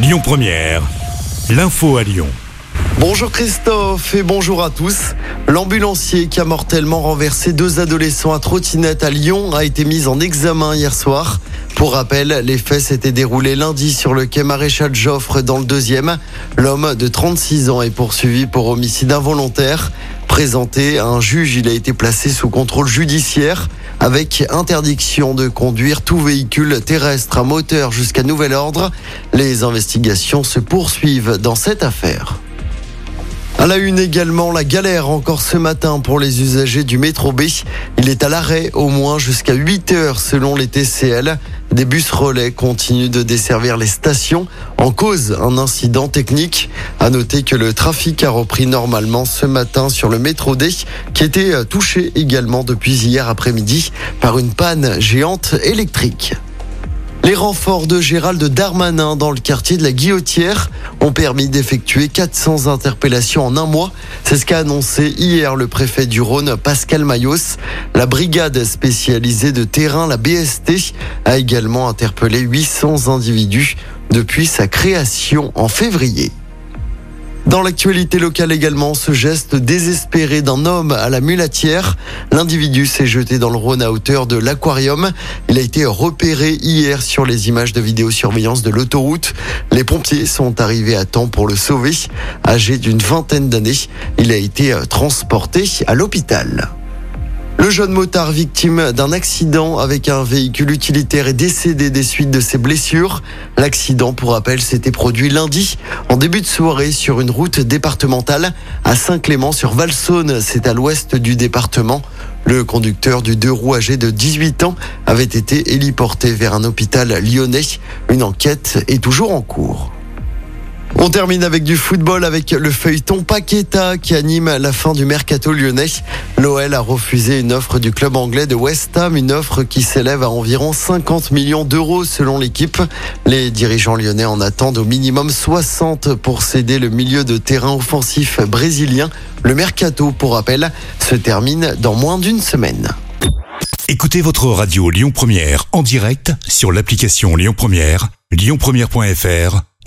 Lyon Première, l'info à Lyon. Bonjour Christophe et bonjour à tous. L'ambulancier qui a mortellement renversé deux adolescents à trottinette à Lyon a été mis en examen hier soir. Pour rappel, les faits s'étaient déroulés lundi sur le quai Maréchal Joffre dans le deuxième. L'homme de 36 ans est poursuivi pour homicide involontaire. Présenté à un juge, il a été placé sous contrôle judiciaire avec interdiction de conduire tout véhicule terrestre à moteur jusqu'à nouvel ordre. Les investigations se poursuivent dans cette affaire. À la une également, la galère encore ce matin pour les usagers du métro B. Il est à l'arrêt au moins jusqu'à 8 heures selon les TCL. Des bus relais continuent de desservir les stations en cause un incident technique. À noter que le trafic a repris normalement ce matin sur le métro D qui était touché également depuis hier après-midi par une panne géante électrique. Les renforts de Gérald Darmanin dans le quartier de la Guillotière ont permis d'effectuer 400 interpellations en un mois. C'est ce qu'a annoncé hier le préfet du Rhône, Pascal Mayos. La brigade spécialisée de terrain, la BST, a également interpellé 800 individus depuis sa création en février. Dans l'actualité locale également, ce geste désespéré d'un homme à la mulatière. L'individu s'est jeté dans le Rhône à hauteur de l'aquarium. Il a été repéré hier sur les images de vidéosurveillance de l'autoroute. Les pompiers sont arrivés à temps pour le sauver. Âgé d'une vingtaine d'années, il a été transporté à l'hôpital. Le jeune motard victime d'un accident avec un véhicule utilitaire est décédé des suites de ses blessures. L'accident, pour rappel, s'était produit lundi en début de soirée sur une route départementale à Saint-Clément sur Valsaune. C'est à l'ouest du département. Le conducteur du deux roues âgé de 18 ans avait été héliporté vers un hôpital lyonnais. Une enquête est toujours en cours. On termine avec du football avec le feuilleton Paqueta qui anime la fin du mercato lyonnais. L'OL a refusé une offre du club anglais de West Ham, une offre qui s'élève à environ 50 millions d'euros selon l'équipe. Les dirigeants lyonnais en attendent au minimum 60 pour céder le milieu de terrain offensif brésilien. Le mercato, pour rappel, se termine dans moins d'une semaine. Écoutez votre radio Lyon Première en direct sur l'application Lyon Première, lyonpremière.fr